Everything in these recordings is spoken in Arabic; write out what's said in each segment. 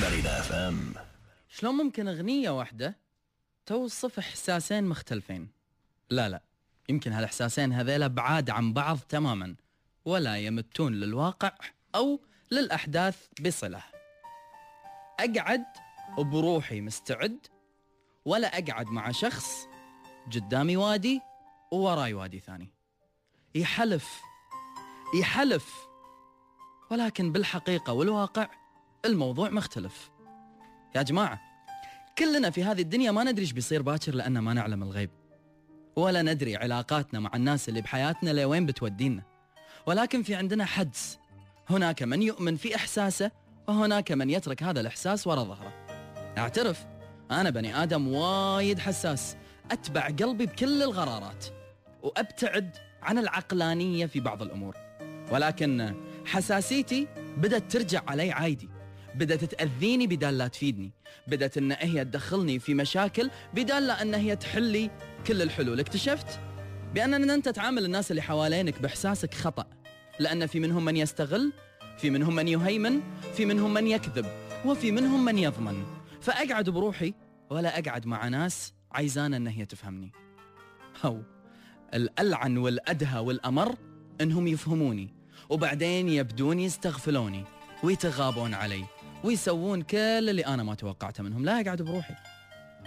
Merida FM. شلون ممكن أغنية واحدة توصف إحساسين مختلفين؟ لا لا يمكن هالإحساسين هذيلا بعاد عن بعض تماما ولا يمتون للواقع أو للأحداث بصلة أقعد بروحي مستعد ولا أقعد مع شخص قدامي وادي ووراي وادي ثاني يحلف يحلف ولكن بالحقيقة والواقع الموضوع مختلف. يا جماعة كلنا في هذه الدنيا ما ندري إيش بيصير باكر لأن ما نعلم الغيب. ولا ندري علاقاتنا مع الناس اللي بحياتنا لوين بتودينا. ولكن في عندنا حدس. هناك من يؤمن في إحساسه وهناك من يترك هذا الإحساس وراء ظهره. أعترف أنا بني آدم وايد حساس. أتبع قلبي بكل الغرارات. وأبتعد عن العقلانية في بعض الأمور. ولكن حساسيتي بدأت ترجع علي عايدي بدأت تأذيني بدال لا تفيدني. بدأت أن هي تدخلني في مشاكل بدال لا أن هي تحلي كل الحلول. اكتشفت بأن أنت تعامل الناس اللي حوالينك بإحساسك خطأ. لأن في منهم من يستغل في منهم من يهيمن في منهم من يكذب وفي منهم من يضمن. فأقعد بروحي ولا أقعد مع ناس عايزانا أن هي تفهمني. هو الألعن والأدهى والأمر أنهم يفهموني. وبعدين يبدون يستغفلوني ويتغابون علي ويسوون كل اللي أنا ما توقعته منهم. لا أقعد بروحي.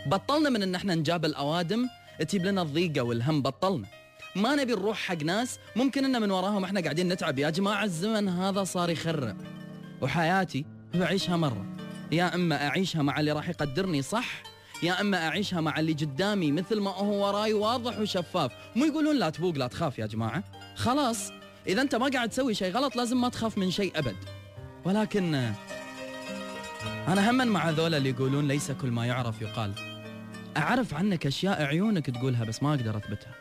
بطلنا من أن إحنا نجاب الأوادم تجيب لنا الضيقة والهم بطلنا. ما نبي نروح حق ناس ممكن إن من وراهم إحنا قاعدين نتعب. يا جماعة الزمن هذا صار يخرع وحياتي بعيشها مرة. يا إما أعيشها مع اللي راح يقدرني صح يا إما أعيشها مع اللي قدامي مثل ما هو وراي واضح وشفاف. مو يقولون لا تبوق لا تخاف يا جماعة. خلاص. إذا أنت ما قاعد تسوي شيء غلط لازم ما تخاف من شيء أبد. ولكن أنا هم مع ذولا اللي يقولون ليس كل ما يعرف يقال. أعرف عنك أشياء عيونك تقولها بس ما أقدر أثبتها.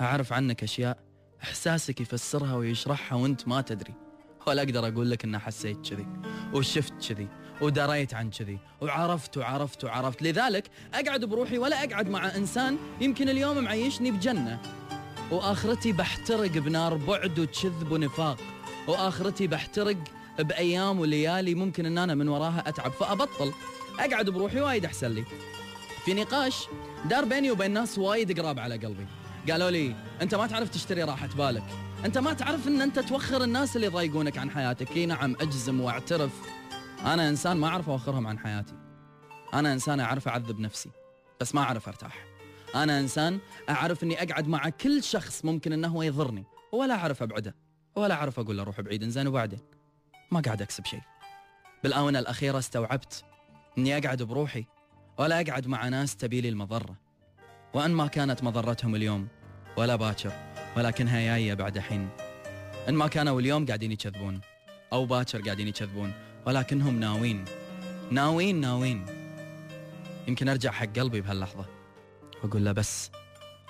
أعرف عنك أشياء إحساسك يفسرها ويشرحها وأنت ما تدري. ولا أقدر أقول لك ان حسيت كذي وشفت كذي ودريت عن كذي وعرفت وعرفت وعرفت. لذلك أقعد بروحي ولا أقعد مع إنسان يمكن اليوم معيشني بجنة. وآخرتي بحترق بنار بعد وكذب ونفاق. وآخرتي بحترق بأيام وليالي ممكن إن أنا من وراها أتعب. فأبطل. أقعد بروحي وايد أحسن لي. في نقاش دار بيني وبين ناس وايد قراب على قلبي. قالوا لي أنت ما تعرف تشتري راحة بالك. أنت ما تعرف إن أنت توخر الناس اللي يضايقونك عن حياتك. إي نعم أجزم وأعترف. أنا إنسان ما أعرف أوخرهم عن حياتي. أنا إنسان أعرف أعذب نفسي. بس ما أعرف أرتاح. أنا إنسان أعرف إني أقعد مع كل شخص ممكن إنه هو يضرني ولا أعرف أبعده ولا أعرف أقول له روح بعيد زين وبعدين؟ ما قاعد أكسب شيء. بالآونة الأخيرة استوعبت إني أقعد بروحي ولا أقعد مع ناس تبي لي المضرة. وإن ما كانت مضرتهم اليوم ولا باكر ولكنها جاية بعد حين. إن ما كانوا اليوم قاعدين يكذبون أو باكر قاعدين يكذبون ولكنهم ناوين. ناوين ناوين. يمكن أرجع حق قلبي بهاللحظة. وأقول له بس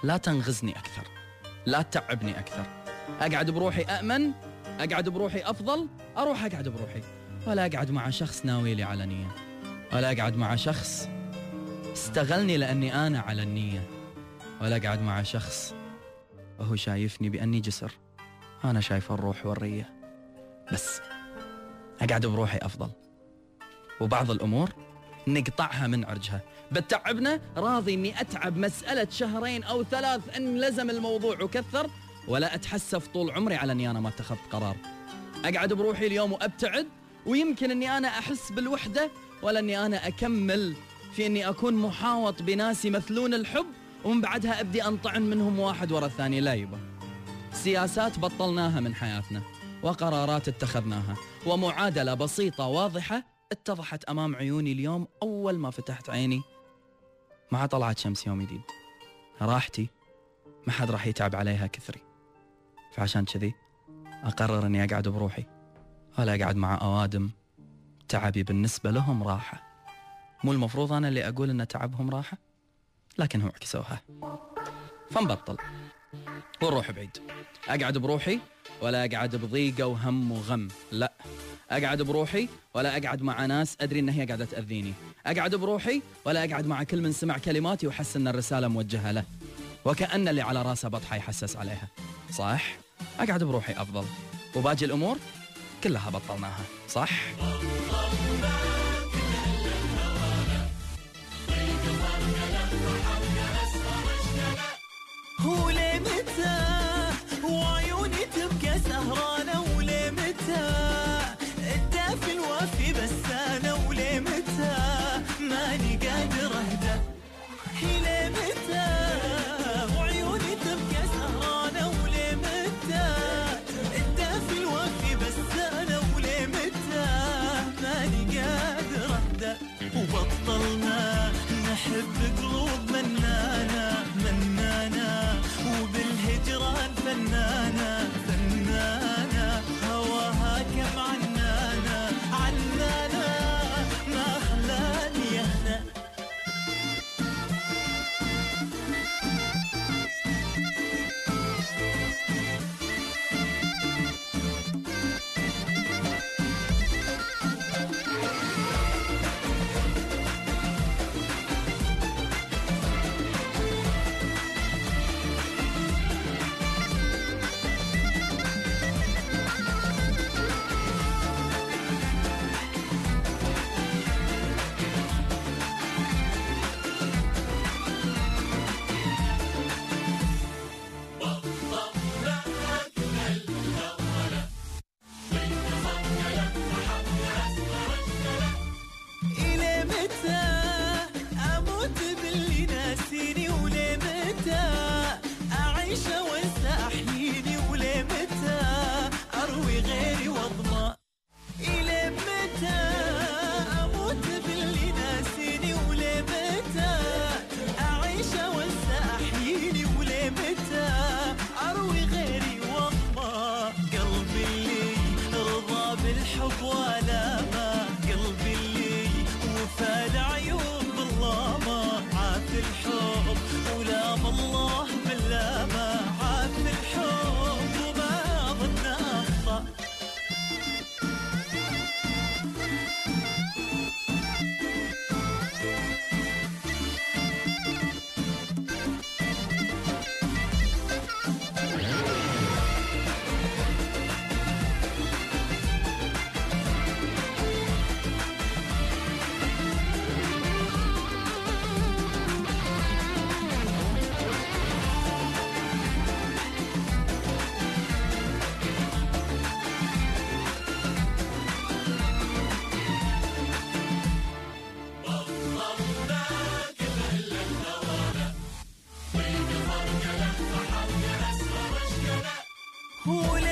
لا تنغزني أكثر لا تتعبني أكثر. أقعد بروحي امن أقعد بروحي أفضل أروح أقعد بروحي. ولا أقعد مع شخص ناوي لي على نية. ولا أقعد مع شخص استغلني لأني أنا على النية. ولا أقعد مع شخص وهو شايفني بأني جسر. أنا شايف الروح والرية. بس أقعد بروحي أفضل. وبعض الأمور نقطعها من عرجها. بتعبنا راضي اني اتعب مسألة شهرين أو ثلاث إن لزم الموضوع وكثر ولا أتحسف طول عمري على إني أنا ما اتخذت قرار. أقعد بروحي اليوم وأبتعد ويمكن إني أنا أحس بالوحدة ولا إني أنا أكمل في إني أكون محاوط بناس يمثلون الحب ومن بعدها أبدي أنطعن منهم واحد ورا الثاني. لا يبا. سياسات بطلناها من حياتنا وقرارات اتخذناها ومعادلة بسيطة واضحة اتضحت أمام عيوني اليوم أول ما فتحت عيني. مع طلعت شمس يوم جديد. راحتي ما حد راح يتعب عليها كثري. فعشان كذي أقرر إني أقعد بروحي. ولا أقعد مع أوادم. تعبي بالنسبة لهم راحة. مو المفروض أنا اللي أقول إن تعبهم راحة؟ لكن هم عكسوها. فنبطل ونروح بعيد. أقعد بروحي ولا أقعد بضيقة وهم وغم. لا. أقعد بروحي ولا أقعد مع ناس أدري إن هي قاعدة تأذيني. أقعد بروحي ولا أقعد مع كل من سمع كلماتي وحس إن الرسالة موجهة له. وكأن اللي على راسه بطحة يحسس عليها. صح؟ أقعد بروحي أفضل. وباقي الأمور كلها بطلناها. صح؟ وفى Julia.